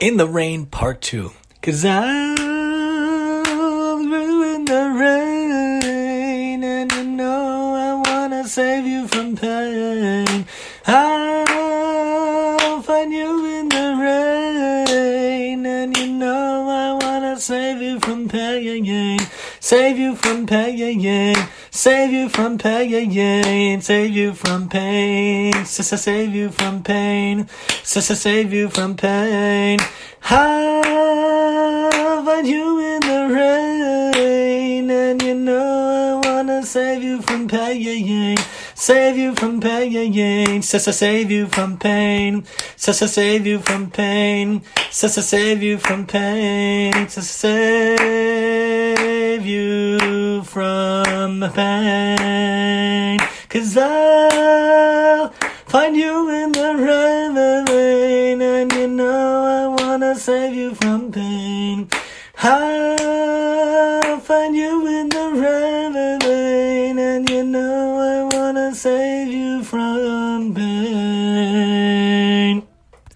In the Rain Part 2. Cause I'll ruin the rain and you know I wanna save you from pain. I'll find you in the rain and you know I wanna save you from pain. Save you from pain. Save you from pain. Save you from pain. Save you from pain. Save you from pain. I'll find you in the rain and you know I wanna save you from pain. Save you from pain. Save you from pain. Save you from pain. Save you from pain. Save you from pain. Cause I'll find you in the rain and you know I wanna save you from pain. I'll find you in the rain and you know I wanna save you from pain.